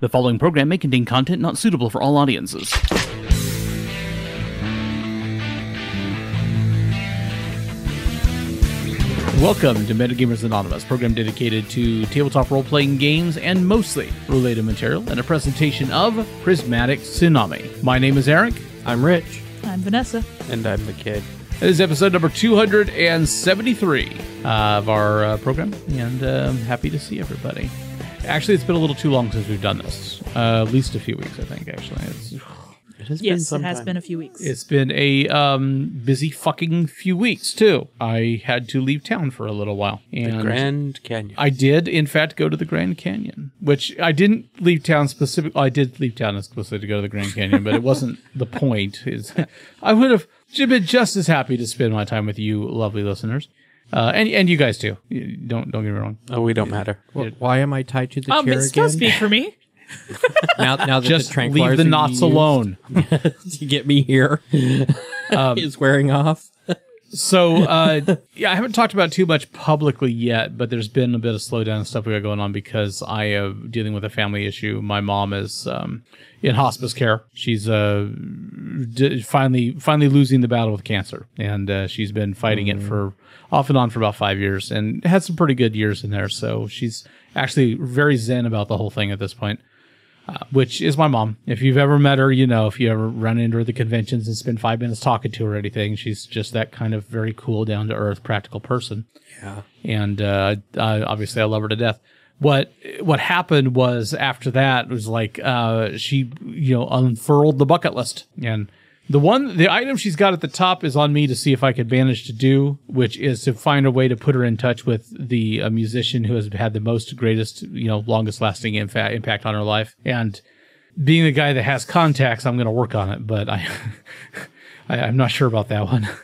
The following program may contain content not suitable for all audiences. Welcome to Metagamers Anonymous, program dedicated to tabletop role playing games and mostly related material, and a presentation of Prismatic Tsunami. My name is Eric. I'm Rich. I'm Vanessa. And I'm the kid. This is episode number 273 uh, of our uh, program, and uh, I'm happy to see everybody. Actually, it's been a little too long since we've done this. Uh, at least a few weeks, I think, actually. It's, It has been Yes, it has time. been a few weeks. it's been a um, busy fucking few weeks, too. I had to leave town for a little while. the Grand Canyon. I did, in fact, go to the Grand Canyon, which I didn't leave town specific. I did leave town explicitly to go to the Grand Canyon, but it wasn't the point. Is I would have been just as happy to spend my time with you, lovely listeners, uh, and and you guys too. You- Don't don't get me wrong. oh, we don't matter. Why am I tied to the um, chair it still again? speak for me. now, now that Just the tranquilizer leave the knots you alone. used to get me here is wearing off. So uh, yeah, I haven't talked about too much publicly yet, but there's been a bit of slowdown and stuff we got going on because I am dealing with a family issue. My mom is um, in hospice care. She's uh, d- finally finally losing the battle with cancer, and uh, she's been fighting it for off and on for about five years, and had some pretty good years in there. So she's actually very zen about the whole thing at this point uh, which is my mom. If you've ever met her, you know, if you ever run into her at the conventions and spend five minutes talking to her or anything, she's just that kind of very cool, down to earth, practical person. Yeah. And uh, I, obviously, I love her to death. What what happened was after that was like uh, she you know unfurled the bucket list and the one the item she's got at the top is on me to see if I could manage to do, which is to find a way to put her in touch with the uh, musician who has had the most greatest you know longest lasting infa- impact on her life and being the guy that has contacts, I'm going to work on it, but I, I, I'm not sure about that one.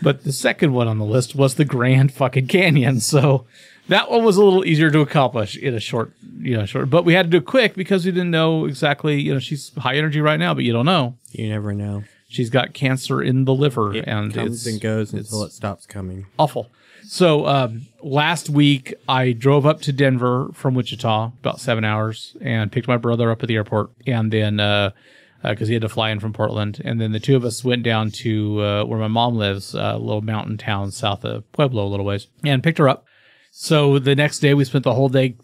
But the second one on the list was the Grand fucking Canyon, so that one was a little easier to accomplish in a short, you know, short. But we had to do it quick because we didn't know exactly. You know, she's high energy right now, but you don't know. You never know. She's got cancer in the liver, It and comes it's and goes until it stops coming. awful. So um, last week I drove up to Denver from Wichita, about seven hours, and picked my brother up at the airport, and then because he had to fly in from Portland, and then the two of us went down to uh, where my mom lives, a little mountain town south of Pueblo, a little ways, and picked her up. So the next day we spent the whole day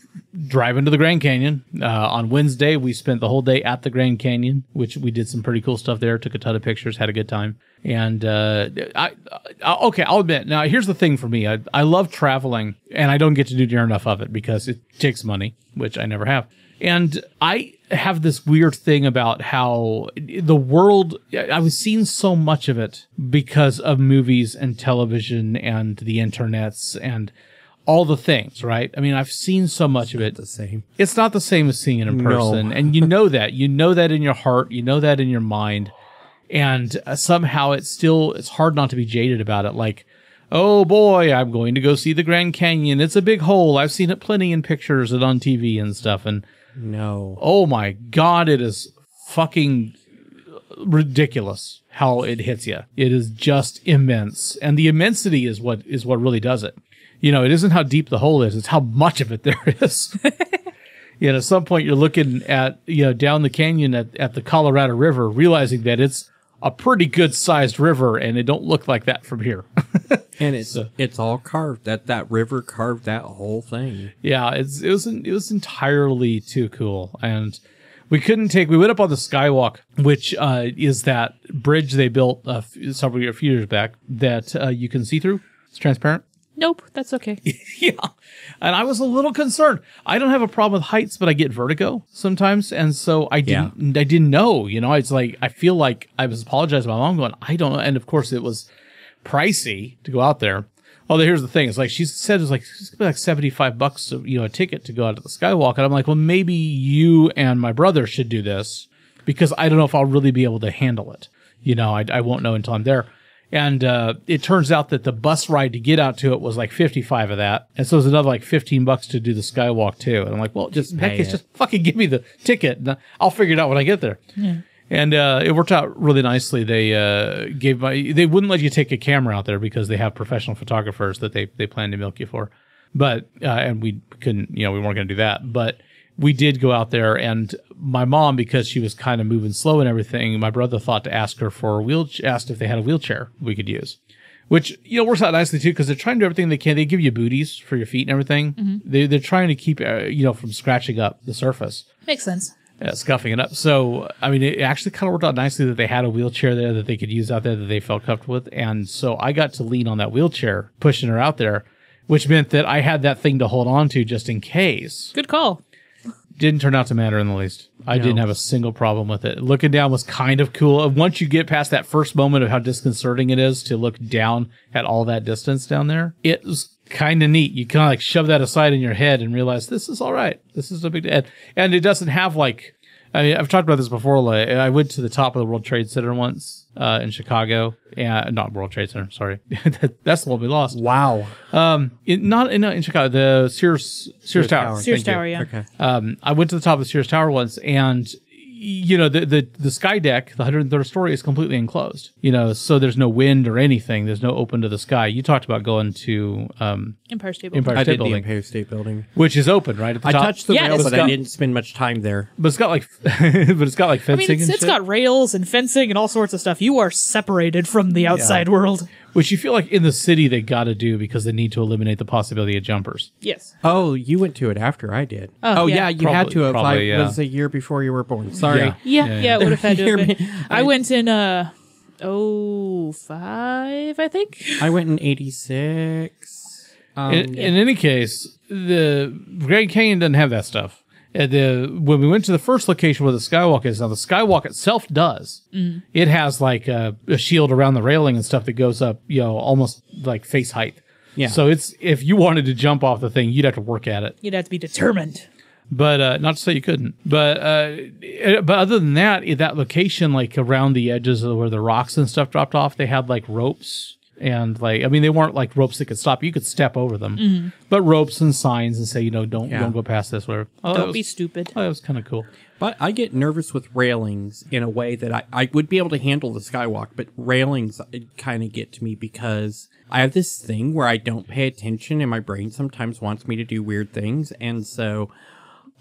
driving to the Grand Canyon. Uh, on Wednesday we spent the whole day at the Grand Canyon, which we did some pretty cool stuff there. Took a ton of pictures, had a good time. And uh, I, I okay, I'll admit. Now here's the thing for me: I I love traveling, and I don't get to do near enough of it because it takes money, which I never have. And I have this weird thing about how the world, I was seeing so much of it because of movies and television and the internets and all the things, right? I mean, I've seen so much of it. The same. It's not the same as seeing it in person. And you know that. You know that in your heart. You know that in your mind. And uh, somehow it's still, it's hard not to be jaded about it. Like, oh boy, I'm going to go see the Grand Canyon. It's a big hole. I've seen it plenty in pictures and on TV and stuff. And No. oh my God, it is fucking ridiculous how it hits you. It is just immense. And the immensity is what, is what really does it. You know, it isn't how deep the hole is, it's how much of it there is. you know, at some point you're looking at, you know, down the canyon at, at the Colorado River, realizing that it's a pretty good sized river and it don't look like that from here. And it's it's all carved. That that river carved that whole thing. yeah, it's it was it was entirely too cool, and we couldn't take. We went up on the skywalk, which uh, is that bridge they built uh, several a few years back that uh, you can see through. It's transparent. Nope, that's okay. yeah, and I was a little concerned. I don't have a problem with heights, but I get vertigo sometimes, and so I didn't. I didn't know. You know, it's like I feel like I was apologizing to my mom, going, I don't know, and of course it was pricey to go out there. Although here's the thing: it's like she said, it's like it's gonna be like seventy five bucks, to, you know, a ticket to go out to the skywalk, and I'm like, well, maybe you and my brother should do this because I don't know if I'll really be able to handle it. You know, I, I won't know until I'm there. And uh, it turns out that the bus ride to get out to it was like 55 of that. And so it was another like 15 bucks to do the skywalk too. And I'm like, well, just, heck, it's just fucking give me the ticket and I'll figure it out when I get there. And uh, it worked out really nicely. They uh, gave my they wouldn't let you take a camera out there because they have professional photographers that they they plan to milk you for. But uh, and we couldn't, you know, we weren't going to do that. But we did go out there, and my mom, because she was kind of moving slow and everything, my brother thought to ask her for a wheel, asked if they had a wheelchair we could use. Which you know works out nicely too because they're trying to do everything they can. They give you booties for your feet and everything. They they're trying to keep uh, you know from scratching up the surface Makes sense. uh, scuffing it up. So, I mean, it actually kind of worked out nicely that they had a wheelchair there that they could use out there that they felt comfortable with. And so I got to lean on that wheelchair, pushing her out there, which meant that I had that thing to hold on to just in case. Good call. Didn't turn out to matter in the least. I didn't have a single problem with it. Looking down was kind of cool. Uh, once you get past that first moment of how disconcerting it is to look down at all that distance down there, it was kind of neat. You kind of like shove that aside in your head and realize this is all right. This is a big deal. And it doesn't have like, I mean, I've talked about this before. Like, I went to the top of the World Trade Center once uh, in Chicago, and not World Trade Center. Sorry, that's the one we lost. Wow. Um, in, not in, uh, in Chicago, the Sears Sears, Tower. Tower. Sears Thank you. Tower, yeah. Okay. Um, I went to the top of the Sears Tower once, and you know the the the sky deck, the 103rd story, is completely enclosed. You know, so there's no wind or anything. There's no open to the sky. You talked about going to um, Empire State Building. Empire I State did the Building, Empire State Building. which is open right at the I top. touched the Yeah, rail, it's but got- I didn't spend much time there. but it's got like, but it's got like I fencing mean, it's, and it's shit, got rails and fencing and all sorts of stuff. You are separated from the outside world. Which you feel like in the city they got to do because they need to eliminate the possibility of jumpers. Yes. Oh, you went to it after I did. Oh, yeah. yeah. you had to have. probably, I yeah. was a year before you were born. Sorry. Yeah. Yeah, Yeah, yeah, yeah. it would have had to have me? been. I went in uh oh five, I think. I went in '86. Um, in, in any case, the Grand Canyon doesn't have that stuff. Uh, the when we went to the first location where the skywalk is now, the skywalk itself does. It has like a, a shield around the railing and stuff that goes up, you know, almost like face height. Yeah. So it's if you wanted to jump off the thing, you'd have to work at it. You'd have to be determined. But uh, not to say you couldn't. But uh, but other than that, that location, like around the edges of where the rocks and stuff dropped off, they had like ropes and like I mean they weren't like ropes that could stop you. You could step over them, mm-hmm. but ropes and signs and say you know don't Yeah. don't go past this. Whatever. Oh, Don't was, be stupid. oh, that was kind of cool. But I get nervous with railings in a way that I, I would be able to handle the skywalk, but railings kind of get to me because I have this thing where I don't pay attention and my brain sometimes wants me to do weird things. And so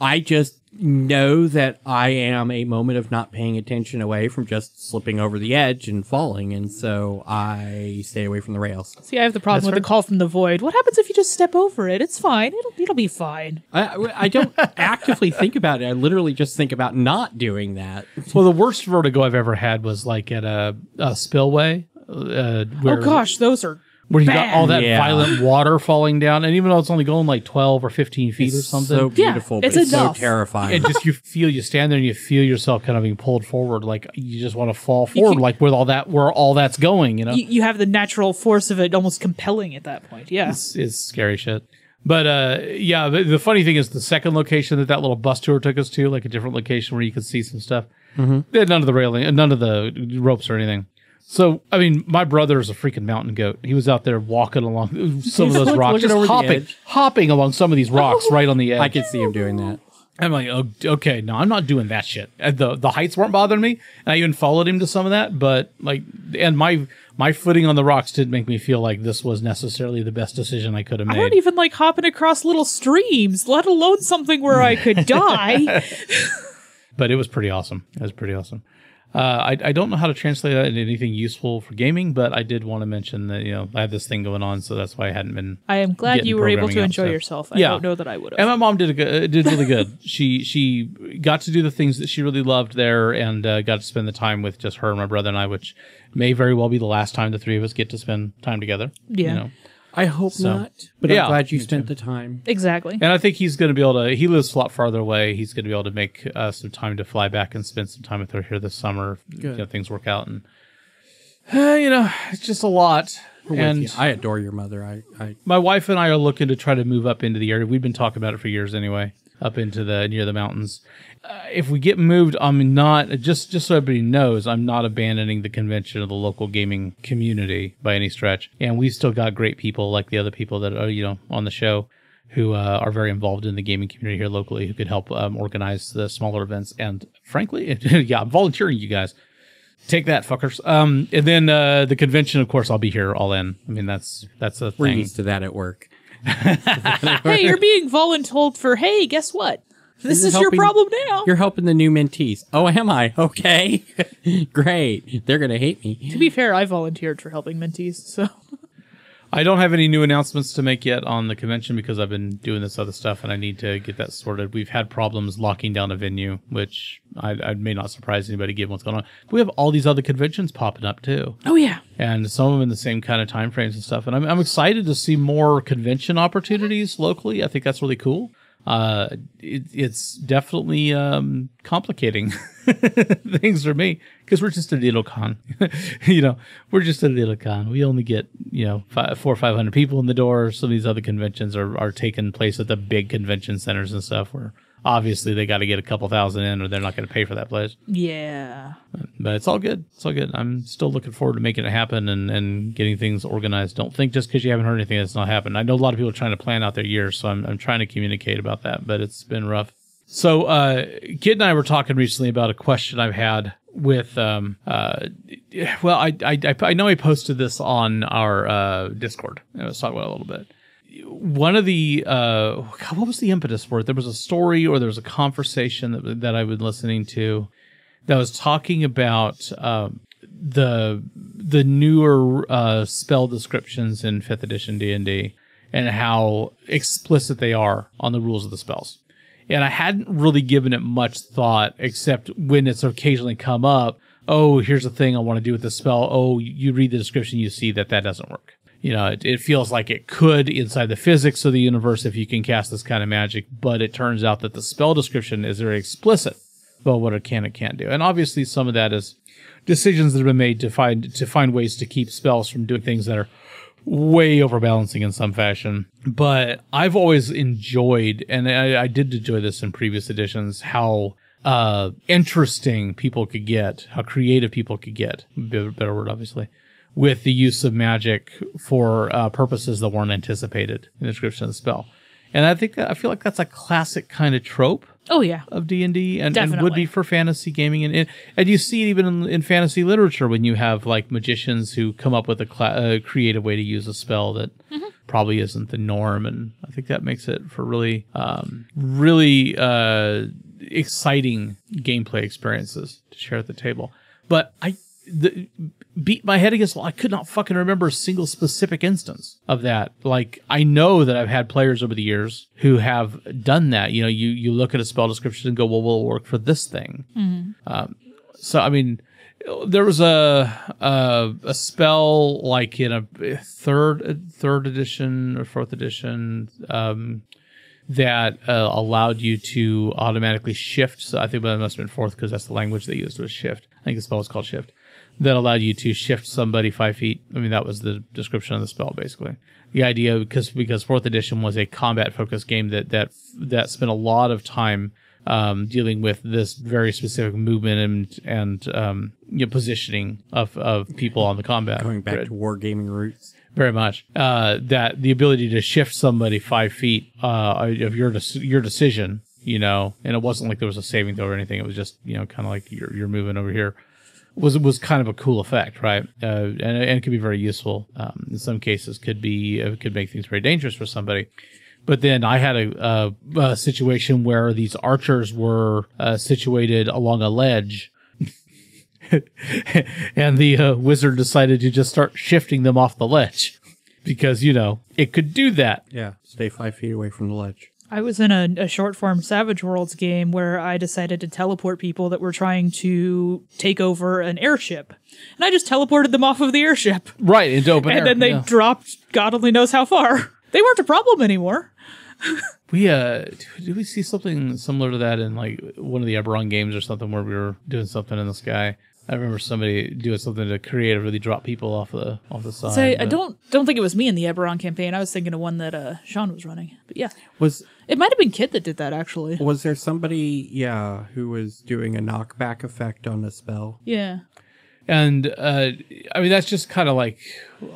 I just know that I am a moment of not paying attention away from just slipping over the edge and falling. And so I stay away from the rails. See, I have the problem That's with the call from the void. What happens if you just step over it? It's fine. It'll it'll be fine. I, I don't actively think about it. I literally just think about not doing that. Well, the worst vertigo I've ever had was like at a, a spillway. Uh, where, oh gosh, those are where you got all that Yeah. violent water falling down, and even though it's only going like twelve or fifteen feet or something, So Yeah, beautiful, it's but it's so terrifying. and just you feel you stand there and you feel yourself kind of being pulled forward, like you just want to fall forward, can- like with all that where all that's going, you know. you, you have the natural force of it almost compelling at that point. Yeah. it's, it's scary shit. But uh, yeah, the, the funny thing is the second location that that little bus tour took us to, like a different location where you could see some stuff. They had none of the railing, none of the ropes or anything. So I mean, my brother is a freaking mountain goat. He was out there walking along some of those Look- rocks, just hopping, hopping along some of these rocks right on the edge. I could see him doing that. I'm like, oh, okay, no, I'm not doing that shit. Uh, The the heights weren't bothering me, and I even followed him to some of that. But like, and my my footing on the rocks did make me feel like this was necessarily the best decision I could have I made. don't even like hopping across little streams, let alone something where I could die. but it was pretty awesome. It was pretty awesome. Uh, I, I don't know how to translate that into anything useful for gaming, but I did want to mention that you know I have this thing going on, so that's why I hadn't been. I am glad you were able to enjoy stuff. yourself. I Yeah. don't know that I would have. And my mom did a good, uh, did really good. she she got to do the things that she really loved there, and uh, got to spend the time with just her and my brother and I, which may very well be the last time the three of us get to spend time together. Yeah. You know? I hope not, but Yeah, I'm glad you me spent the time. Exactly. And I think he's going to be able to. He lives a lot farther away. He's going to be able to make uh, some time to fly back and spend some time with her here this summer. if, You know, things work out, and uh, you know, it's just a lot. With And. I adore your mother. I, I my wife and I are looking to try to move up into the area. We've been talking about it for years anyway, up into the near the mountains. Uh, if we get moved, I'm not just just so everybody knows, I'm not abandoning the convention of the local gaming community by any stretch. And we've still got great people like the other people that are you know on the show who uh, are very involved in the gaming community here locally who could help um, organize the smaller events. And frankly, yeah, I'm volunteering you guys. Take that, fuckers. Um, and then uh, the convention, of course, I'll be here all in. I mean, that's that's a we're thing. used to that at work. hey, you're being voluntold for, hey, guess what? This You're is your problem now. You're helping the new mentees. Oh, am I? Okay. Great. They're going to hate me. To be fair, I volunteered for helping mentees, so I don't have any new announcements to make yet on the convention because I've been doing this other stuff and I need to get that sorted. We've had problems locking down a venue, which I, I may not surprise anybody given what's going on. But we have all these other conventions popping up too. oh yeah, and some of them in the same kind of time frames and stuff. And I'm, I'm excited to see more convention opportunities locally. I think that's really cool. Uh, it, it's definitely um, complicating things for me because we're just a little con. you know, we're just a little con. We only get you know five, four or five hundred people in the door. Some of these other conventions are are taking place at the big convention centers and stuff where. Obviously, they got to get a couple thousand in, or they're not going to pay for that place yeah. but it's all good. It's all good. I'm still looking forward to making it happen and, and getting things organized. Don't think just because you haven't heard anything that's not happened. I know a lot of people are trying to plan out their year, so I'm, I'm trying to communicate about that, but it's been rough. So, uh, Kid and I were talking recently about a question I've had with, um, uh, well, I, I, I, know I posted this on our, uh, Discord. Was talking about it a little bit one of the uh what was the impetus for it? There was a story or there was a conversation that, that i've been listening to that was talking about um the the newer uh spell descriptions in fifth edition d&d and how explicit they are on the rules of the spells. And i hadn't really given it much thought except when it's occasionally come up oh here's the thing i want to do with the spell. Oh you read the description you see that that doesn't work you know, it, it feels like it could inside the physics of the universe if you can cast this kind of magic, but it turns out that the spell description is very explicit about what it can and can't do. And obviously some of that is decisions that have been made to find to find ways to keep spells from doing things that are way overbalancing in some fashion. But I've always enjoyed, and I, I did enjoy this in previous editions, how uh, interesting people could get, how creative people could get, better word, obviously, with the use of magic for uh, purposes that weren't anticipated in the description of the spell. And I think that, I feel like that's a classic kind of trope Oh yeah. of D and D, and would be for fantasy gaming, and and, you see it even in, in fantasy literature when you have like magicians who come up with a cla- uh, creative way to use a spell that probably isn't the norm, and I think that makes it for really, um, really uh, exciting gameplay experiences to share at the table. But I the, beat my head against the wall. I could not fucking remember a single specific instance of that. Like I know that I've had players over the years who have done that. You know, you you look at a spell description and go, well, will it work for this thing? Um, so I mean, there was a, a a spell like in a third third edition or fourth edition. Um, that uh, allowed you to automatically shift. So I think that must have been fourth because that's the language they used was shift. I think the spell was called shift. That allowed you to shift somebody five feet. I mean, that was the description of the spell, basically. The idea, because because fourth edition was a combat focused game that that that spent a lot of time um, dealing with this very specific movement and and um, you know, positioning of of people on the combat. Going back grid to wargaming roots. very much uh, that the ability to shift somebody five feet uh, of your dec- your decision, you know, and it wasn't like there was a saving throw or anything. It was just you know kind of like you're you're moving over here. Was was kind of a cool effect, right? Uh, and, and it could be very useful. Um, in some cases, could be it could make things very dangerous for somebody. But then I had a, a, a situation where these archers were uh, situated along a ledge and the uh, wizard decided to just start shifting them off the ledge because you know it could do that. Yeah. Stay five feet away from the ledge. I was in a, a short form Savage Worlds game where I decided to teleport people that were trying to take over an airship. And I just teleported them off of the airship. Right into open and air. then they yeah. dropped God only knows how far. They weren't a problem anymore. we uh did we see something similar to that in like one of the Eberron games or something where we were doing something in the sky. I remember somebody doing something to creatively drop people off the off the side. So I but- don't don't think it was me in the Eberron campaign. I was thinking of one that uh, Sean was running. But yeah, Was it might have been Kit that did that actually. was there somebody, yeah, who was doing a knockback effect on a spell? Yeah. And uh, I mean, that's just kind of like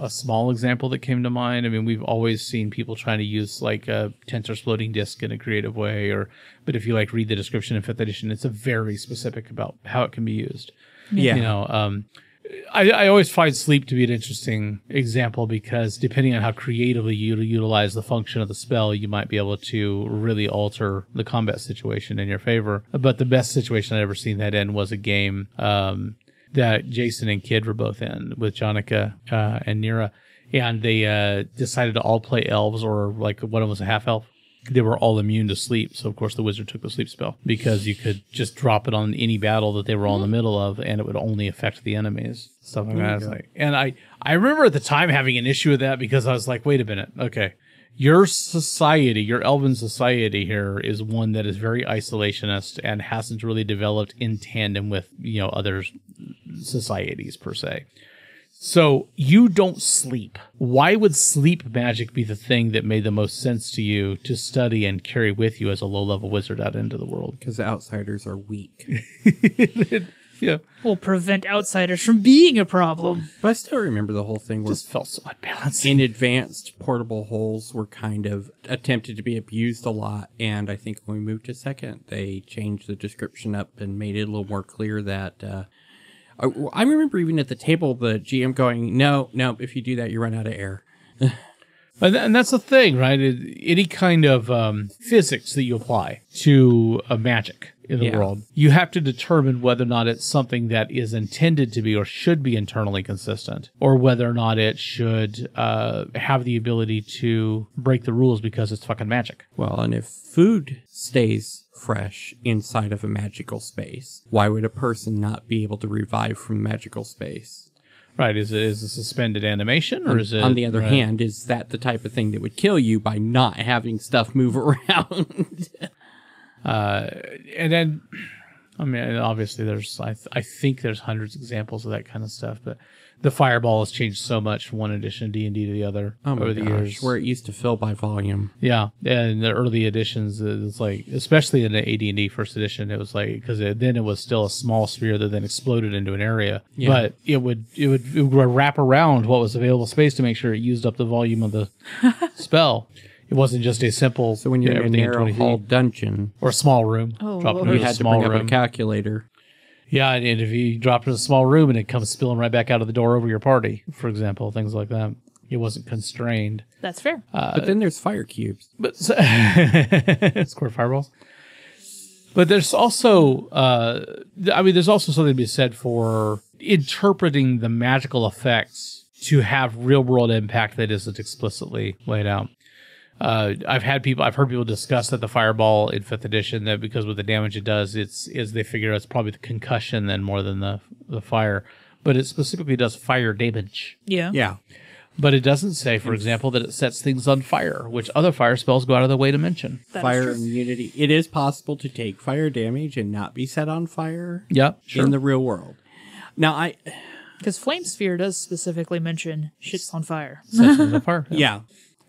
a small example that came to mind. I mean, we've always seen people trying to use like a Tenser floating disk in a creative way, or but if you like read the description in fifth edition, it's a very specific about how it can be used. Yeah. You know, um, I, I always find sleep to be an interesting example because depending on how creatively you utilize the function of the spell, you might be able to really alter the combat situation in your favor. But the best situation I've ever seen that in was a game um, that Jason and Kid were both in with Jonica uh, and Nira. And they uh, decided to all play elves or like one of them was a half elf they were all immune to sleep. So of course the wizard took the sleep spell because you could just drop it on any battle that they were all in the middle of, and it would only affect the enemies. Stuff like that. I was like, and I I remember at the time having an issue with that because I was like, wait a minute, okay. Your society, your elven society here is one that is very isolationist and hasn't really developed in tandem with, you know, other societies per se. So you don't sleep. Why would sleep magic be the thing that made the most sense to you to study and carry with you as a low level wizard out into the world? Because outsiders are weak. Yeah. Will prevent outsiders from being a problem. but I still remember the whole thing where Just felt so unbalanced. in advanced portable holes were kind of attempted to be abused a lot and i think when we moved to second they changed the description up and made it a little more clear that uh, I, remember even at the table the gm going no no if you do that you run out of air And, that's the thing, right? Any kind of um, physics that you apply to a magic in the Yeah. world, you have to determine whether or not it's something that is intended to be or should be internally consistent, or whether or not it should uh, have the ability to break the rules because it's fucking magic. well and if food stays fresh inside of a magical space why would a person not be able to revive from magical space Right? Is it is it suspended animation, or is it? on the other right. hand is that the type of thing that would kill you by not having stuff move around Uh, and then, I mean, obviously, there's I, th- I think there's hundreds of examples of that kind of stuff, but the fireball has changed so much from one edition of D and D to the other Oh my over the gosh, years. where it used to fill by volume. yeah, and the early editions, it's like, especially in the AD and D first edition, it was like because it, then it was still a small sphere that then exploded into an area, Yeah. but it would it would it would wrap around what was available space to make sure it used up the volume of the spell. It wasn't just a simple. So when you're in a narrow 20 feet. hall dungeon, or a small room, Oh, drop it Lord. into you a had to small bring up a calculator. Yeah, and if you drop in a small room and it comes spilling right back out of the door over your party, for example, things like that. It wasn't constrained. That's fair. but then there's fire cubes. But squirt fireballs. But there's also, uh, I mean, there's also something to be said for interpreting the magical effects to have real world impact that isn't explicitly laid out. Uh, I've had people, I've heard people discuss that the fireball in fifth edition that because with the damage it does, it's is they figure it's probably the concussion then more than the the fire, but it specifically does fire damage. Yeah. Yeah. But it doesn't say, for example, that it sets things on fire, which other fire spells go out of the way to mention. That is fire immunity. It is possible to take fire damage and not be set on fire Yep, sure. in the real world. Now, I Because Flame Sphere does specifically mention shit's on fire. sets things on fire. yeah,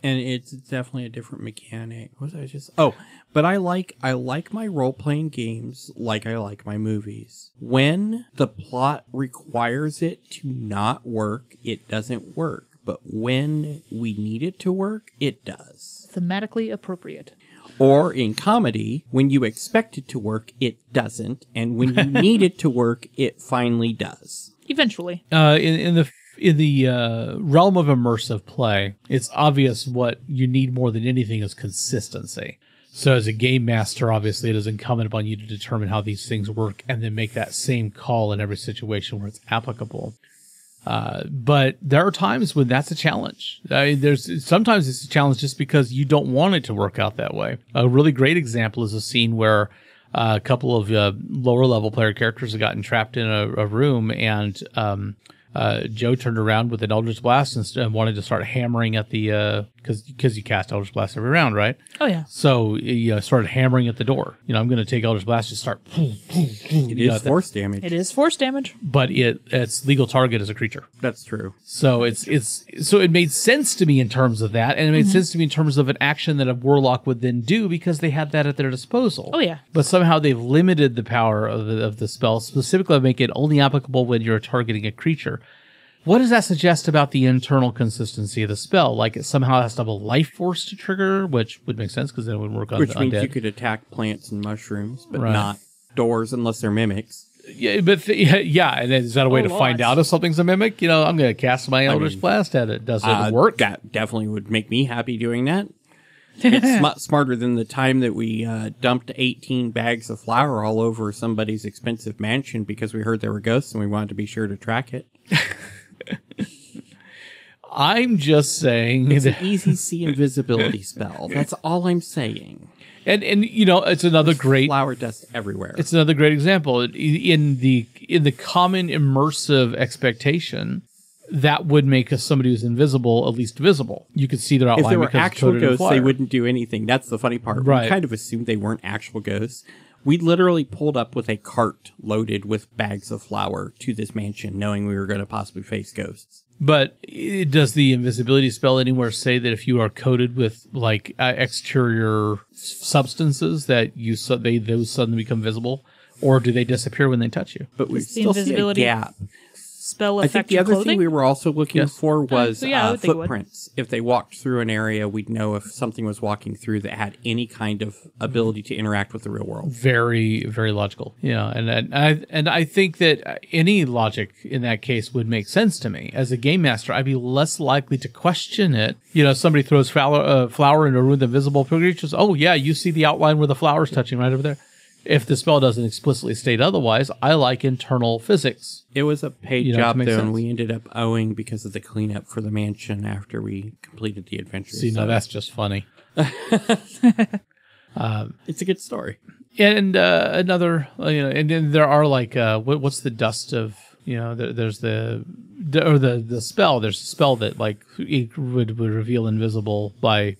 and it's definitely a different mechanic. What was I just? Oh, but I like I like my role playing games like I like my movies. When the plot requires it to not work, it doesn't work. But when we need it to work, it does. Thematically appropriate. Or in comedy, when you expect it to work, it doesn't, and when you need it to work, it finally does. Eventually. Uh, in, in the in the uh, realm of immersive play, it's obvious what you need more than anything is consistency. So, as a game master, obviously, it is incumbent upon you to determine how these things work and then make that same call in every situation where it's applicable. Uh, but there are times when that's a challenge. Uh, there's sometimes it's a challenge just because you don't want it to work out that way. A really great example is a scene where uh, a couple of uh, lower level player characters have gotten trapped in a, a room, and um, uh, Joe turned around with an Eldritch Blast and, wanted to start hammering at the because because you cast Eldritch Blast every round, right? Oh, yeah. So you know, started hammering at the door. You know, I'm going to take Eldritch Blast and start, It is force damage. It is force damage. but it its legal target is a creature. That's true. So it's it's so it made sense to me in terms of that, and it made Mm-hmm. sense to me in terms of an action that a warlock would then do because they had that at their disposal. Oh, yeah. But somehow they've limited the power of the, of the spell, specifically to make it only applicable when you're targeting a creature. What does that suggest about the internal consistency of the spell? Like it somehow has to have a life force to trigger, which would make sense because then it would work on Which the means undead. you could attack plants and mushrooms, but Right. not doors unless they're mimics. Yeah, but th- yeah, yeah, and is that a way Oh, to find out if something's a mimic? You know, I'm going to cast my Eldritch Blast at it. Does it Uh, work? That definitely would make me happy doing that. it's sm- smarter than the time that we uh, dumped 18 bags of flour all over somebody's expensive mansion because we heard there were ghosts and we wanted to be sure to track it. I'm just saying, It's an easy See invisibility spell. That's all I'm saying. and and you know, it's another great Flour dust everywhere. It's another great example in the in the common immersive expectation that would make us somebody who's invisible at least visible. You could see their outline. if there were because actual ghosts, they wouldn't do anything. That's the funny part. Right. We kind of assumed they weren't actual ghosts. We literally pulled up with a cart loaded with bags of flour to this mansion, knowing we were going to possibly face ghosts. But i- does the invisibility spell anywhere say that if you are coated with like uh, exterior substances that you so they those suddenly become visible, or do they disappear when they touch you? But we Does the still see a invisibility gap. Spell I think the other clothing? thing we were also looking Yes. for was so yeah, uh, would think it would. footprints. If they walked through an area, we'd know if something was walking through that had any kind of ability to interact with the real world. very very logical Yeah, and, and i and i think that any logic in that case would make sense to me as a game master i'd be less likely to question it you know somebody throws flour uh, flour into a room with invisible creatures oh yeah you see the outline where the flour's touching right over there if the spell doesn't explicitly state otherwise i like internal physics It was a paid You know, job though, and we ended up owing because of the cleanup for the mansion after we completed the adventure. see So now that's just funny it's a good story. and uh, another uh, you know and then there are like uh what, what's the dust of you know there, there's the, the or the the spell there's a spell that like it would, would reveal invisible by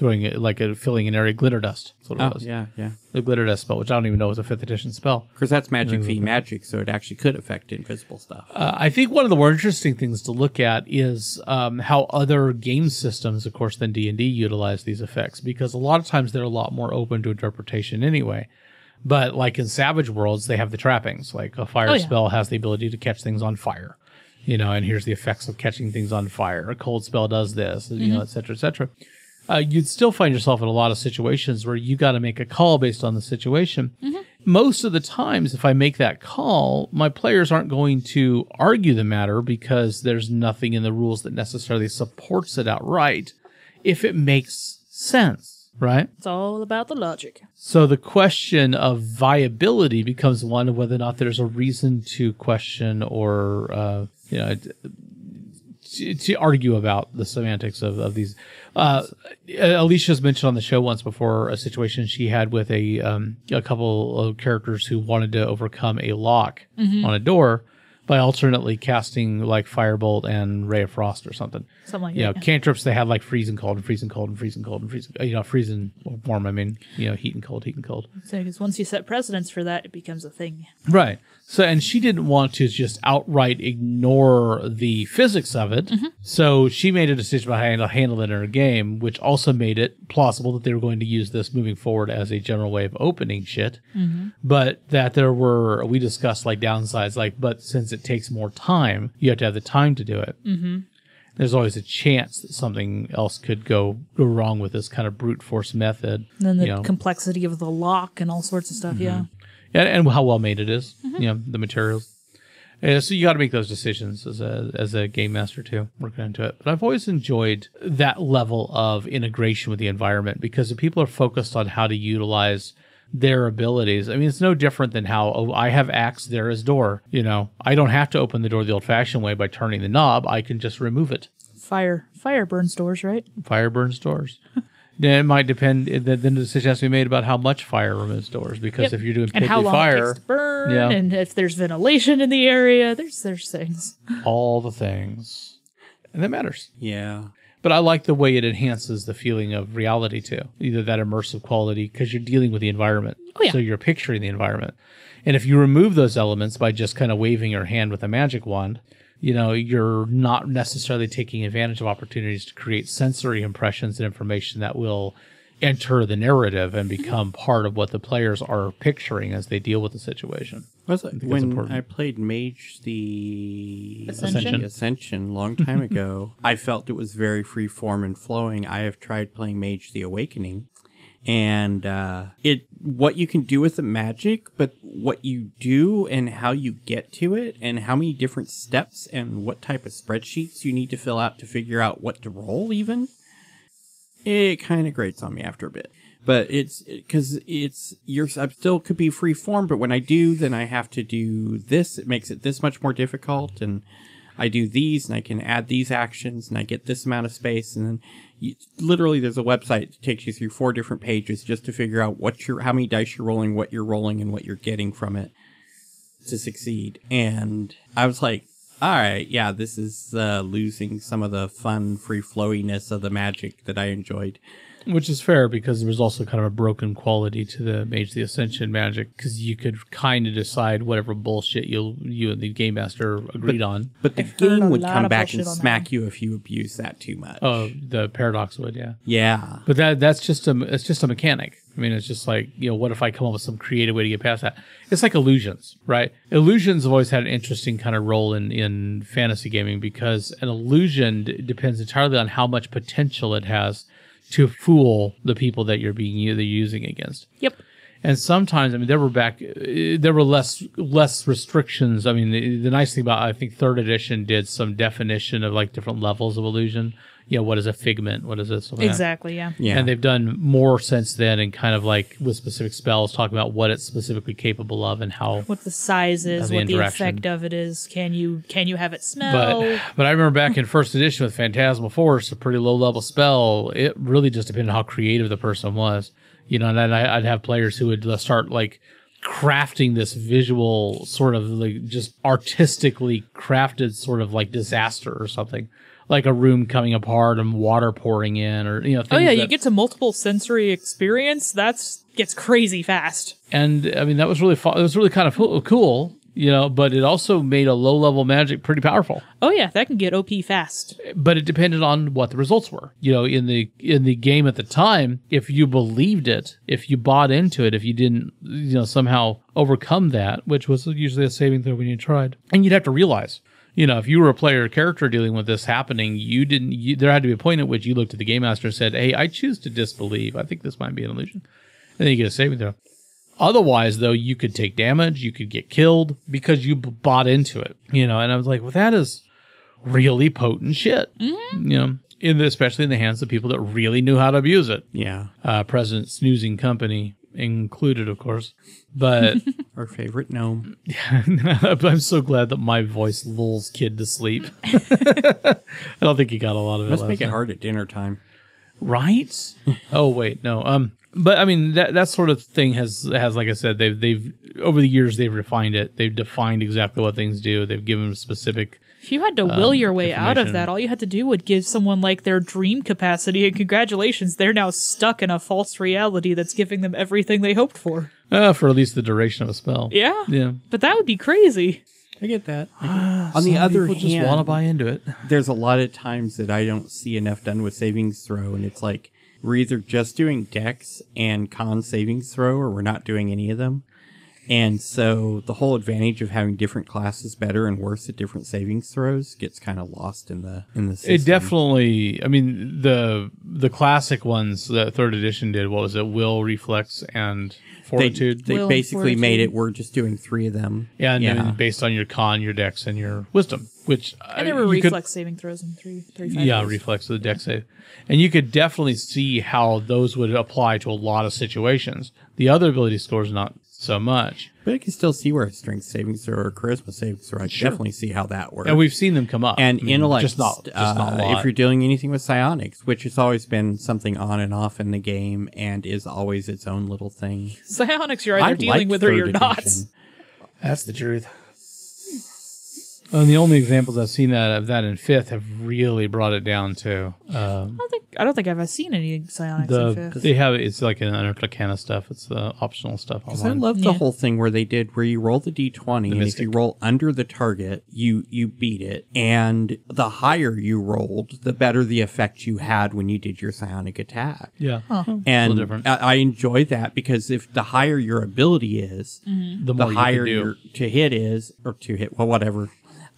throwing it like a filling an area glitter dust that's what it Oh was yeah, yeah. the glitter dust spell which i don't even know was a fifth edition spell Because that's magic fee magic, so it actually could affect invisible stuff. Uh, I think one of the more interesting things to look at is um, how other game systems, of course, than D and D utilize these effects because a lot of times they're a lot more open to interpretation anyway. But like in Savage Worlds, they have the trappings. Like a fire Oh, yeah. spell has the ability to catch things on fire, you know, and here's the effects of catching things on fire. A cold spell does this, you know, et cetera, et cetera. Uh, you'd still find yourself in a lot of situations where you got to make a call based on the situation. Most of the times, if I make that call, my players aren't going to argue the matter because there's nothing in the rules that necessarily supports it outright if it makes sense, right? It's all about the logic. So the question of viability becomes one of whether or not there's a reason to question or uh, you know to, to argue about the semantics of, of these. Uh, Alicia's mentioned on the show once before a situation she had with a um, a couple of characters who wanted to overcome a lock on a door by alternately casting like firebolt and ray of frost or something Something like you know, that. cantrips they had like freezing cold and freezing cold and freezing cold and freezing, you know, freezing warm. I mean, you know, heat and cold, heat and cold. Because once you set precedents for that, it becomes a thing. Right. So, and she didn't want to just outright ignore the physics of it. Mm-hmm. So she made a decision about how to handle it in her game, which also made it plausible that they were going to use this moving forward as a general way of opening shit. Mm-hmm. But that there were, we discussed like downsides, like, but since it takes more time, you have to have the time to do it. There's always a chance that something else could go, go wrong with this kind of brute force method. And then the you know. complexity of the lock and all sorts of stuff. Yeah. and, and how well made it is, you know, the materials. Uh, so you got to make those decisions as a as a game master too, working into it. But I've always enjoyed that level of integration with the environment because if people are focused on how to utilize their abilities, I mean, it's no different than how oh, I have axe, there is door. You know, I don't have to open the door the old-fashioned way by turning the knob. I can just remove it. Fire. Fire burns doors, right? Fire burns doors. then it might depend. Then the decision has to be made about how much fire removes doors because Yep. if you're doing and how pithy long it fire, takes to burn, Yeah. and if there's ventilation in the area, there's there's things. all the things. And that matters. Yeah. But I like the way it enhances the feeling of reality too. Either that immersive quality because you're dealing with the environment. Oh, yeah. So you're picturing the environment. And if you remove those elements by just kind of waving your hand with a magic wand, you know, you're not necessarily taking advantage of opportunities to create sensory impressions and information that will enter the narrative and become part of what the players are picturing as they deal with the situation. Was it that's when. I played Mage the Ascension? Ascension a long time ago? I felt it was very free form and flowing. I have tried playing Mage the Awakening, and uh, it what you can do with the magic, but what you do and how you get to it, and how many different steps and what type of spreadsheets you need to fill out to figure out what to roll, even it kind of grates on me after a bit. But it's because it's you're I still could be free form, but when I do, then I have to do this. It makes it this much more difficult, and I do these, and I can add these actions, and I get this amount of space, and then you, literally there's a website that takes you through four different pages just to figure out what you're, how many dice you're rolling, what you're rolling, and what you're getting from it to succeed. And I was like, all right, yeah, this is uh, losing some of the fun, free flowiness of the magic that I enjoyed. Which is fair because there was also kind of a broken quality to the Mage of the Ascension magic because you could kind of decide whatever bullshit you you and the game master agreed on. But the I've game would come back and bullshit on that smack you if you abuse that too much. Oh, the paradox would, yeah. yeah. But that that's just a it's just a mechanic. I mean, it's just like you know, what if I come up with some creative way to get past that? It's like illusions, right? Illusions have always had an interesting kind of role in in fantasy gaming because an illusion d- depends entirely on how much potential it has to fool the people that you're being either using against. Yep. And sometimes, I mean, there were back, uh, there were less less restrictions. I mean, the, the nice thing about I think third edition did some definition of like different levels of illusion. You know, what is a figment? What is this? Something. Exactly. Yeah. Yeah. And they've done more since then, and kind of like with specific spells, talking about what it's specifically capable of and how. What the size is, the what the effect of it is. Can you can you have it smell? But but I remember back in first edition with Phantasmal Force, a pretty low level spell. It really just depended on how creative the person was, you know. And then I, I'd have players who would uh, start like crafting this visual sort of like just artistically crafted sort of like disaster or something, like a room coming apart and water pouring in, or you know. oh yeah, you get to multiple sensory experience. That's gets crazy fast. and I mean that was really fun. It was really kind of cool- cool, you know. But it also made a low level magic pretty powerful. Oh yeah, that can get OP fast. But it depended on what the results were. You know, in the in the game at the time, if you believed it, if you bought into it, if you didn't, you know, somehow overcome that, which was usually a saving throw when you tried, and you'd have to realize. You know, if you were a player or character dealing with this happening, you didn't. You, there had to be a point at which you looked at the game master and said, "Hey, I choose to disbelieve. I think this might be an illusion," and then you get a saving throw. Otherwise, though, you could take damage, you could get killed because you b- bought into it. You know, and I was like, well, that is really potent shit. You know, in the, especially in the hands of people that really knew how to abuse it. Yeah. Uh, President Snoozing Company included, of course. But Our favorite gnome. Yeah, I'm so glad that my voice lulls kid to sleep. I don't think he got a lot of it. Let's last make it night. hard at dinner time. right? oh wait, no. Um, but I mean that that sort of thing has has like I said they've they've over the years they've refined it. They've defined exactly what things do. They've given specific. If you had to will your way out of that, all you had to do would give someone like their dream capacity, and congratulations, they're now stuck in a false reality that's giving them everything they hoped for. Uh, for at least the duration of a spell. Yeah. Yeah. But that would be crazy. I get that. On the other hand People just want to buy into it. there's a lot of times that I don't see enough done with savings throw, and it's like we're either just doing dex and con savings throw, or we're not doing any of them. And so the whole advantage of having different classes better and worse at different savings throws gets kind of lost in the in the system. It definitely. I mean the the classic ones that third edition did. What was it? Will, reflex, and they, fortitude. they Will and basically made it we're just doing three of them. yeah, and yeah. then based on your con, your dex, and your wisdom, which uh, And there were you could- reflex saving throws in three, three, five. yeah, years. reflex of the deck save, and you could definitely see how those would apply to a lot of situations. The other ability scores not so much, But I can still see where strength savings throw or a charisma savings throw. I can definitely see how that works. and we've seen them come up. and I mean, intellect, just not just not a uh, lot. if you're doing anything with psionics, which has always been something on and off in the game and is always its own little thing. Psionics, you're either I dealing liked with or you're not. That's the truth. And the only examples I've seen that of that in fifth have really brought it down to um, I don't think I don't think I've seen any psionics in fifth. they have it's like an Arcana stuff. It's the optional stuff Because I love the Yeah. whole thing where they did where you roll the d20 and if you roll under the target, you you beat it, and the higher you rolled, the better the effect you had when you did your psionic attack. yeah, And. I, I enjoy that because if the higher your ability is, Mm-hmm. the the more higher you your to hit is or to hit well whatever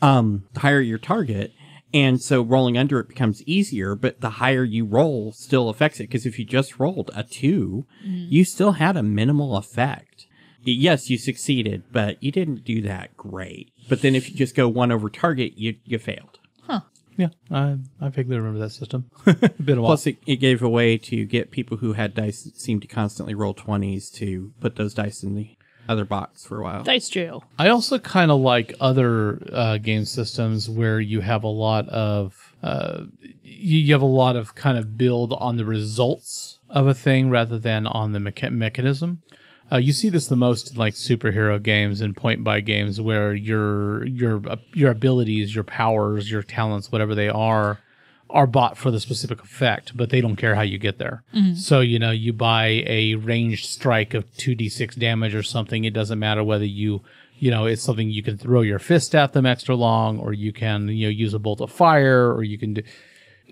um higher your target And so rolling under it becomes easier, but the higher you roll still affects it. Because if you just rolled a 2 you still had a minimal effect. Yes, you succeeded, but you didn't do that great. But then if you just go one over target, you, you failed. Huh. Yeah, I I vaguely remember that system. Been a while. Plus, it, it gave a way to get people who had dice that seemed to constantly roll 20s to put those dice in the other box for a while. Dice jail. I also kind of like other uh, game systems where you have a lot of uh, you, you have a lot of kind of build on the results of a thing rather than on the mecha- mechanism. Uh, you see this the most in like superhero games and point buy games where your your your abilities, your powers, your talents, whatever they are, are bought for the specific effect, but they don't care how you get there. Mm-hmm. So, you know, you buy a ranged strike of 2d6 damage or something. It doesn't matter whether you, you know, it's something you can throw your fist at them extra long, or you can, you know, use a bolt of fire, or you can do,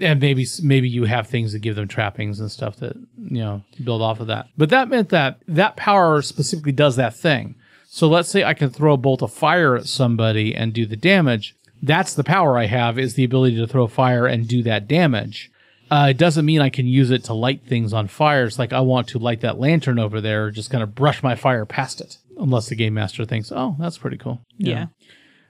and maybe, maybe you have things that give them trappings and stuff that, you know, build off of that. But that meant that that power specifically does that thing. So let's say I can throw a bolt of fire at somebody and do the damage. That's the power I have is the ability to throw fire and do that damage. Uh, it doesn't mean I can use it to light things on fire. It's like I want to light that lantern over there, just kind of brush my fire past it. Unless the game master thinks, oh, that's pretty cool. Yeah.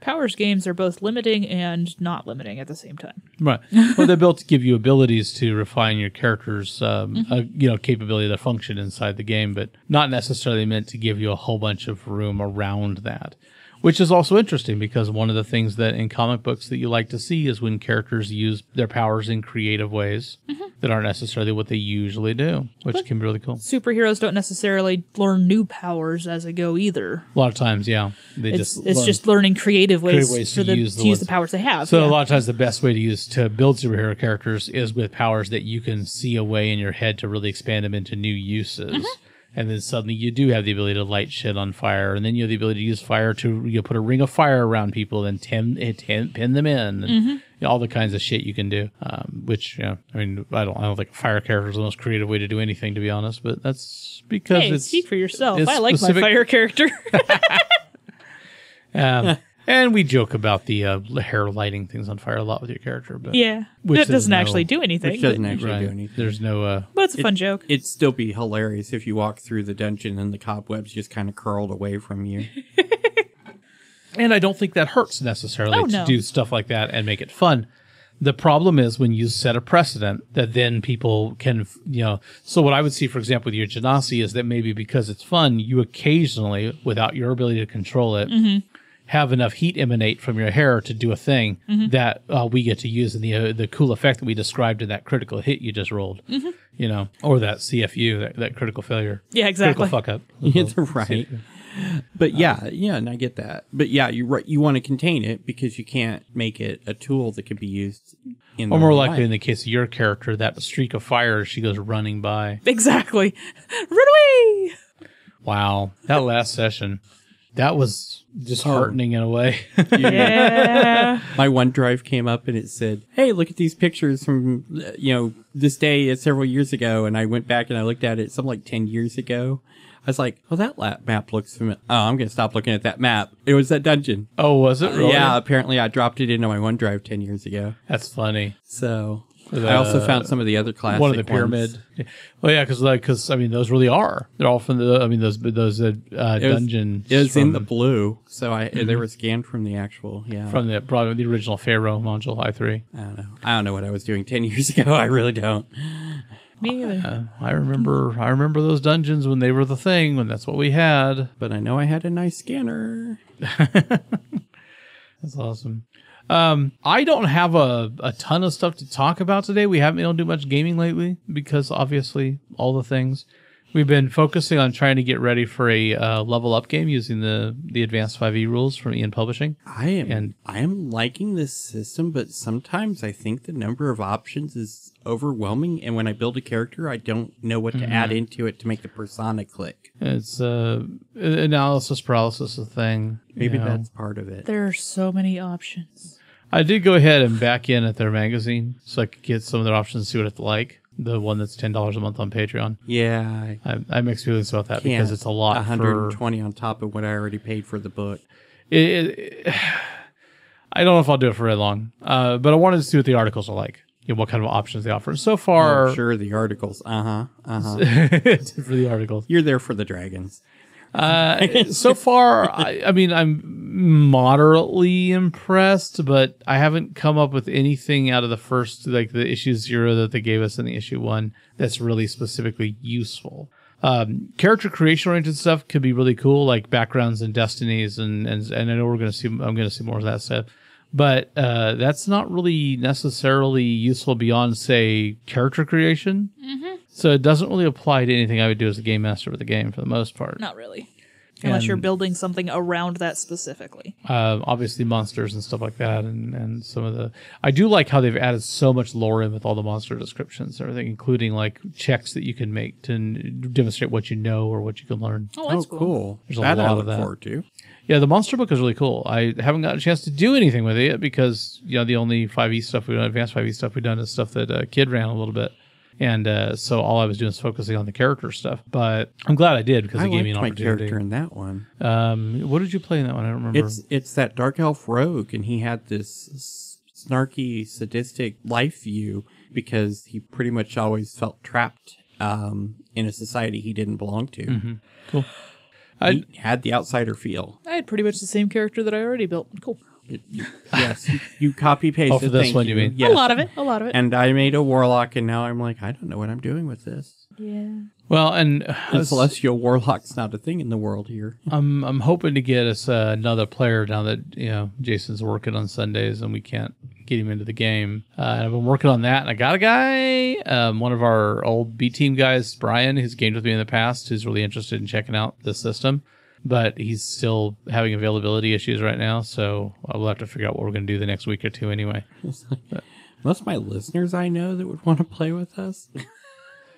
Powers games are both limiting and not limiting at the same time. Right. well, they're built to give you abilities to refine your character's, um, uh, you know, capability to function inside the game, but not necessarily meant to give you a whole bunch of room around that. Which is also interesting because one of the things that in comic books that you like to see is when characters use their powers in creative ways that aren't necessarily what they usually do, which can be really cool. Superheroes don't necessarily learn new powers as they go either. A lot of times, yeah, they It's just it's learn- just learning creative ways, Creative ways to the, use the to use the powers they have. So yeah. a lot of times the best way to use to build superhero characters is with powers that you can see a way in your head to really expand them into new uses. Mm-hmm. And then suddenly you do have the ability to light shit on fire, and then you have the ability to use fire to you know, put a ring of fire around people and tin, eh, pin them in, and Mm-hmm. you know, all the kinds of shit you can do. Um, which, I mean, I don't, I don't think fire character is the most creative way to do anything, to be honest. But that's because hey, it's speak for yourself. it's I like specific- my fire character. Um, and we joke about the uh, hair lighting things on fire a lot with your character, but yeah, Which that doesn't no- actually do anything. Which doesn't but, actually right, do anything. there's no uh, but it's a fun joke. It'd still be hilarious if you walk through the dungeon and the cobwebs just kind of curled away from you. And I don't think that hurts necessarily Oh, to no. do stuff like that and make it fun. The problem is when you set a precedent that then people can, you know. So what I would see, for example, with your Genasi is that maybe because it's fun, you occasionally, without your ability to control it, Mm-hmm. Have enough heat emanate from your hair to do a thing Mm-hmm. that uh, we get to use in the uh, the cool effect that we described in that critical hit you just rolled. Mm-hmm. You know, or that CFU, that, that critical failure. Yeah, exactly. Critical fuck up. It's right. But yeah, yeah, and I get that. But yeah, you right. You want to contain it because you can't make it a tool that could be used in. Or more likely, life. in the case of your character, that streak of fire, she goes running by. Exactly. Run away! Wow, that last session, that was disheartening in a way. Yeah. my OneDrive came up and it said, "Hey, look at these pictures from uh, you know this day uh, several years ago." And I went back and I looked at it, some like ten years ago. I was like, "Oh, that la- map looks familiar." Oh, I'm gonna stop looking at that map. It was that dungeon. oh, was it? Really? Yeah, apparently I dropped it into my OneDrive ten years ago. that's funny. So The- I also found some of the other classic One of the ones. pyramid. Well, yeah, because like, because I mean, those really are. They're all from the. I mean, those those uh, uh, It was- dungeons. It was in the blue, so I they were scanned from the actual. Yeah, from the probably the original Pharaoh module i three. I don't know. I don't know what I was doing ten years ago. I really don't. Me either. Uh, I remember. I remember those dungeons when they were the thing. When that's what we had. But I know I had a nice scanner. That's awesome. Um, I don't have a, a ton of stuff to talk about today. We haven't been able to do much gaming lately because obviously all the things. We've been focusing on trying to get ready for a uh, level up game using the the advanced 5e rules from EN Publishing. I am And- I am liking this system, but sometimes I think the number of options is overwhelming, and when I build a character, I don't know what to Mm-hmm. add into it to make the persona click. It's uh, analysis paralysis a thing. you Maybe know. that's part of it. There are so many options. I did go ahead and back in at their magazine so I could get some of their options and see what it's like. The one that's ten dollars a month on Patreon. Yeah, I I, I mixed feelings about that because it's a lot for 120 on top of what I already paid for the book. it, it- I don't know if I'll do it for very long. Uh, but I wanted to see what the articles are like. You know, what kind of options they offer. So far, Oh, sure, the articles. Uh huh. Uh huh. for the articles. You're there for the dragons. Uh, so far, I, I mean, I'm moderately impressed, but I haven't come up with anything out of the first, like the issue zero that they gave us in the issue one, that's really specifically useful. Um, character creation oriented stuff could be really cool, like backgrounds and destinies, and and, and I know we're gonna see, I'm gonna see more of that stuff. But uh, that's not really necessarily useful beyond, say, character creation. So it doesn't really apply to anything I would do as a game master with the game for the most part. Not really. Unless you're building something around that specifically. uh, obviously monsters and stuff like that, and and some of the. I do like how they've added so much lore in with all the monster descriptions, and everything, including like checks that you can make to n- demonstrate what you know or what you can learn. Oh, Oh, that's cool. cool. There's a that I lot of look that. forward to. Yeah, the monster book is really cool. I haven't gotten a chance to do anything with it yet because you know the only five E stuff we've done, advanced five E stuff we've done is stuff that uh, Kid ran a little bit. And uh, so all I was doing is focusing on the character stuff, but I'm glad I did because I it gave me liked an my opportunity. character in that one. Um, what did you play in that one? I don't remember. It's it's that dark elf rogue, and he had this snarky, sadistic life view because he pretty much always felt trapped um, in a society he didn't belong to. Mm-hmm. cool. I, He had the outsider feel. I had pretty much the same character that I already built. Cool. It- you- yes, you, you copy pasted. Oh, for this thank one, you mean? Yes. A lot of it. A lot of it. And I made a warlock, and now I'm like, I don't know what I'm doing with this. yeah. well, and uh, And celestial warlock's not a thing in the world here. I'm I'm hoping to get us uh, another player now that you know Jason's working on Sundays and we can't get him into the game. Uh, and I've been working on that, and I got a guy, um, one of our old B team guys, Brian, who's gamed with me in the past, who's really interested in checking out the system. But he's still having availability issues right now, so we'll have to figure out what we're going to do the next week or two anyway. Most of my listeners I know that would want to play with us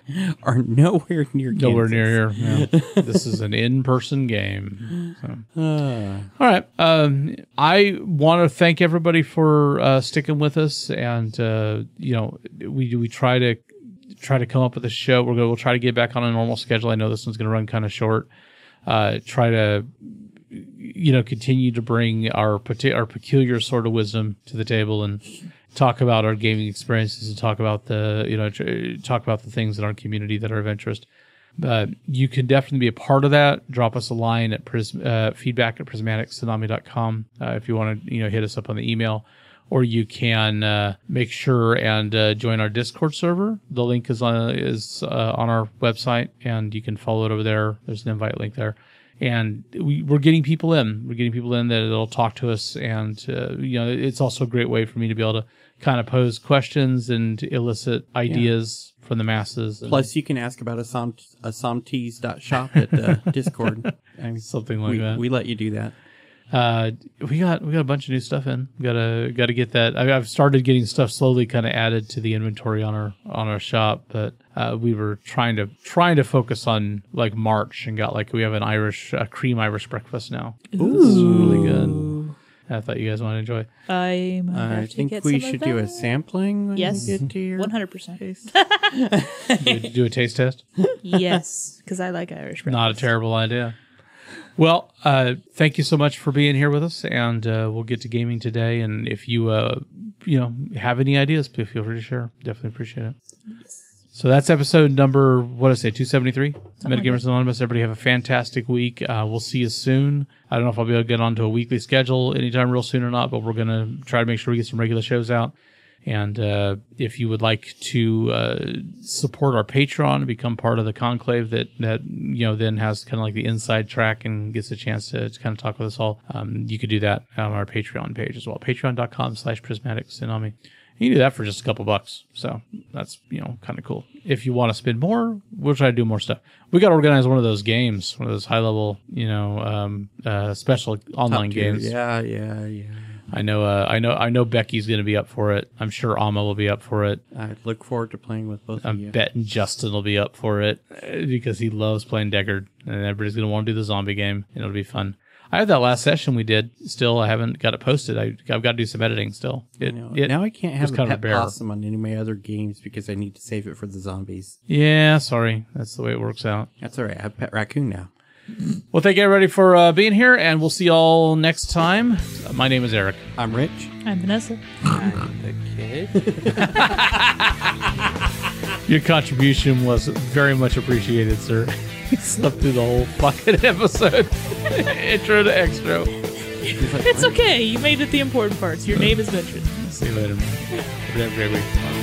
are nowhere near Nowhere near here. No. this is an in-person game. So. Uh, All right. Um, I want to thank everybody for uh, sticking with us, and uh, you know, we we try to try to come up with a show. We're gonna we'll try to get back on a normal schedule. I know this one's going to run kind of short. Uh, try to you know continue to bring our our peculiar sort of wisdom to the table and talk about our gaming experiences and talk about the you know talk about the things in our community that are of interest. But you can definitely be a part of that. Drop us a line at prism, uh, feedback at prismatictsunami.com uh, if you want to you know hit us up on the email or you can uh, make sure and uh, join our discord server the link is on is uh, on our website and you can follow it over there there's an invite link there and we, we're getting people in. We're getting people in that will talk to us, and uh, you know, it's also a great way for me to be able to kind of pose questions and elicit ideas from the masses. plus, you can ask about Assam, assamtees.shop at uh, Discord. I mean, something like we, that. we let you do that. Uh, we got we got a bunch of new stuff in. We gotta gotta get that. I, I've started getting stuff slowly kind of added to the inventory on our on our shop, but uh, we were trying to trying to focus on like March and got like we have an Irish uh, cream Irish breakfast now. This is really good. I thought you guys want to enjoy. I I have to think get we some should do a sampling when Yes. we get to your One hundred percent. do, do a taste test. Yes, because I like Irish bread. Not a terrible idea. Well, uh, thank you so much for being here with us, and uh, we'll get to gaming today. And if you, uh, you know, have any ideas, please feel free to share. Definitely appreciate it. So that's episode number what did I say two seventy three. Metagamers Anonymous. Everybody have a fantastic week. Uh, we'll see you soon. I don't know if I'll be able to get onto a weekly schedule anytime real soon or not, but we're gonna try to make sure we get some regular shows out. And uh, if you would like to uh, support our Patreon become part of the conclave that that you know then has kind of like the inside track and gets a chance to, to kind of talk with us all, um, you could do that on our Patreon page as well. Patreon.com slash prismatic tsunami. You can do that for just a couple bucks. So that's, you know, kind of cool. If you want to spend more, we'll try to do more stuff. We got to organize one of those games, one of those high level, you know, um, uh, special online games. Yeah, yeah, yeah. I know, uh, I know, I know Becky's going to be up for it. I'm sure Alma will be up for it. I look forward to playing with both of I'm you. betting Justin will be up for it because he loves playing Deckard, and everybody's going to want to do the zombie game, and it'll be fun. I have that last session we did. Still, I haven't got it posted. I, I've got to do some editing still. It, know, it- now I can't have of a pet possum on any of my other games because I need to save it for the zombies. yeah, sorry. That's the way it works out. That's all right. I have pet raccoon now. Well, thank you everybody for uh, being here, and we'll see y'all next time. Uh, my name is Eric. I'm rich. I'm Vanessa. I'm the kid. Your contribution was very much appreciated, sir. You slept through the whole fucking episode, intro to extra. It's okay. You made it the important parts. Your name is mentioned. See you later, man. Have a great week.